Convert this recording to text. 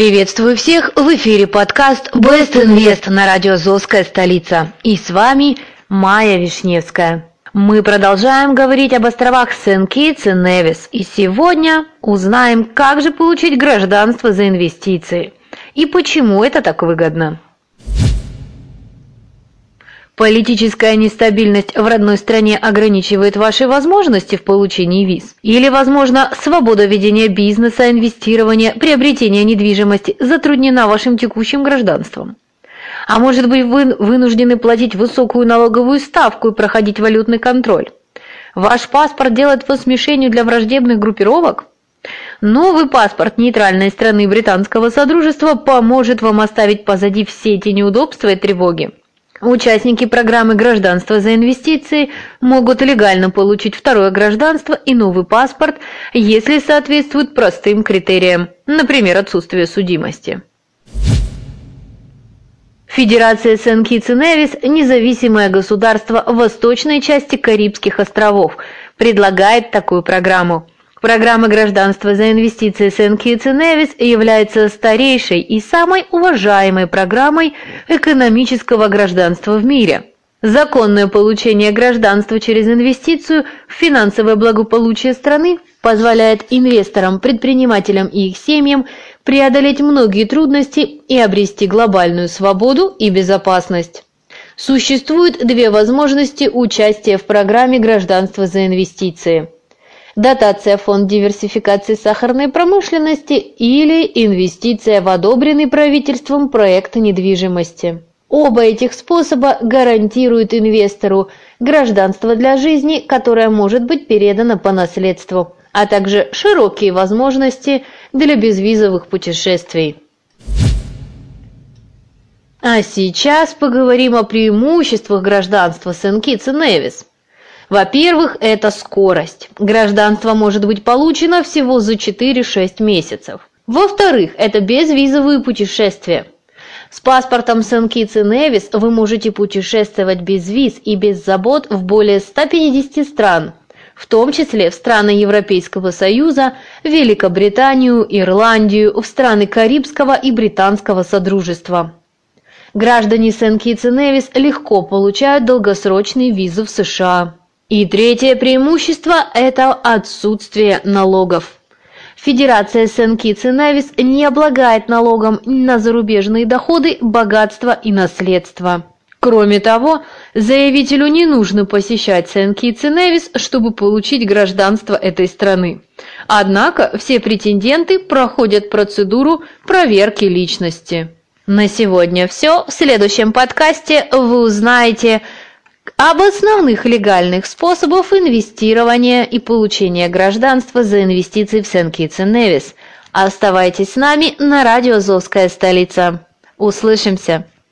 Приветствую всех! В эфире подкаст Best Invest на радио «Золская столица». И с вами Майя Вишневская. Мы продолжаем говорить об островах Сен-Китс и Невис, и сегодня узнаем, как же получить гражданство за инвестиции и почему это так выгодно. Политическая нестабильность в родной стране ограничивает ваши возможности в получении виз? Или, возможно, свобода ведения бизнеса, инвестирования, приобретения недвижимости затруднена вашим текущим гражданством? А может быть, вы вынуждены платить высокую налоговую ставку и проходить валютный контроль? Ваш паспорт делает вас мишенью для враждебных группировок? Новый паспорт нейтральной страны британского содружества поможет вам оставить позади все эти неудобства и тревоги. Участники программы «Гражданство за инвестиции» могут легально получить второе гражданство и новый паспорт, если соответствуют простым критериям, например, отсутствие судимости. Федерация Сен-Китс и Невис – независимое государство восточной части Карибских островов, предлагает такую программу – Программа гражданства за инвестиции Сен-Китс и Невис является старейшей и самой уважаемой программой экономического гражданства в мире. Законное получение гражданства через инвестицию в финансовое благополучие страны позволяет инвесторам, предпринимателям и их семьям преодолеть многие трудности и обрести глобальную свободу и безопасность. Существует две возможности участия в программе гражданства за инвестиции – дотация фонд диверсификации сахарной промышленности или инвестиция в одобренный правительством проект недвижимости. Оба этих способа гарантируют инвестору гражданство для жизни, которое может быть передано по наследству, а также широкие возможности для безвизовых путешествий. А сейчас поговорим о преимуществах гражданства Сен-Китс и Невис. Во-первых, это скорость. Гражданство может быть получено всего за 4-6 месяцев. Во-вторых, это безвизовые путешествия. С паспортом Сен-Китс и Невис вы можете путешествовать без виз и без забот в более 150 стран, в том числе в страны Европейского Союза, Великобританию, Ирландию, в страны Карибского и Британского Содружества. Граждане Сен-Китс и Невис легко получают долгосрочные визы в США. И третье преимущество – это отсутствие налогов. Федерация Сен-Китс и Невис не облагает налогом на зарубежные доходы, богатство и наследство. Кроме того, заявителю не нужно посещать Сен-Китс и Невис, чтобы получить гражданство этой страны. Однако все претенденты проходят процедуру проверки личности. На сегодня все. В следующем подкасте вы узнаете, об основных легальных способах инвестирования и получения гражданства за инвестиции в Сен-Китс и Невис. Оставайтесь с нами на радио «Азовская столица». Услышимся!